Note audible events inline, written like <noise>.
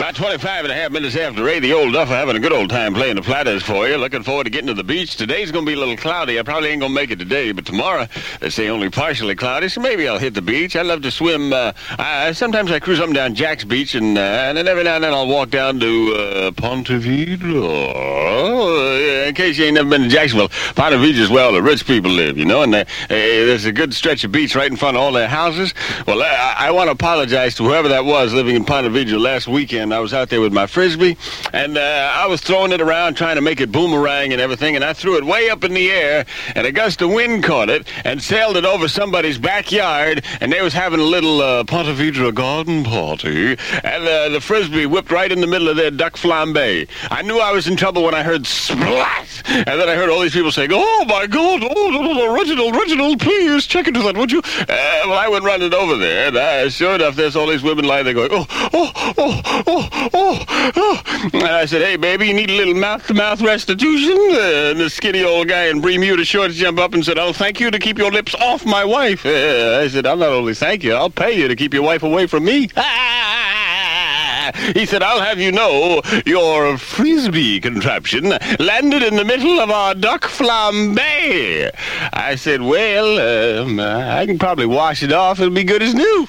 About 25 and a half minutes after 8, the old duffer having a good old time playing the flatters for you. Looking forward to getting to the beach. Today's going to be a little cloudy. I probably ain't going to make it today, but tomorrow, they say only partially cloudy, so maybe I'll hit the beach. I love to swim. Uh, I, sometimes I cruise up and down Jack's Beach, and, uh, and then every now and then I'll walk down to uh, Ponte Vedra. In case you ain't never been to Jacksonville, Ponte Vedra is where all the rich people live, you know, and uh, there's a good stretch of beach right in front of all their houses. Well, I, I want to apologize to whoever that was living in Ponte Vedra last weekend. I was out there with my frisbee, and uh, I was throwing it around trying to make it boomerang and everything, and I threw it way up in the air, and a gust of wind caught it and sailed it over somebody's backyard, and they was having a little uh, Ponte Vedra garden party, and uh, the frisbee whipped right in the middle of their duck flambe. I knew I was in trouble when I heard splat, and then I heard all these people saying, "Oh my God! Oh, Reginald, Reginald, please check into that, would you?" Uh, well, I went running over there, and uh, sure enough, there's all these women lying there going, "Oh, oh, oh, oh, oh, oh. And I said, hey, baby, you need a little mouth-to-mouth restitution? Uh, and the skinny old guy in Bermuda shorts jumped up and said, oh, thank you to keep your lips off my wife. Uh, I said, I'll not only thank you, I'll pay you to keep your wife away from me. <laughs> He said, I'll have you know your frisbee contraption landed in the middle of our duck flambe. I said, well, um, I can probably wash it off. It'll be good as new.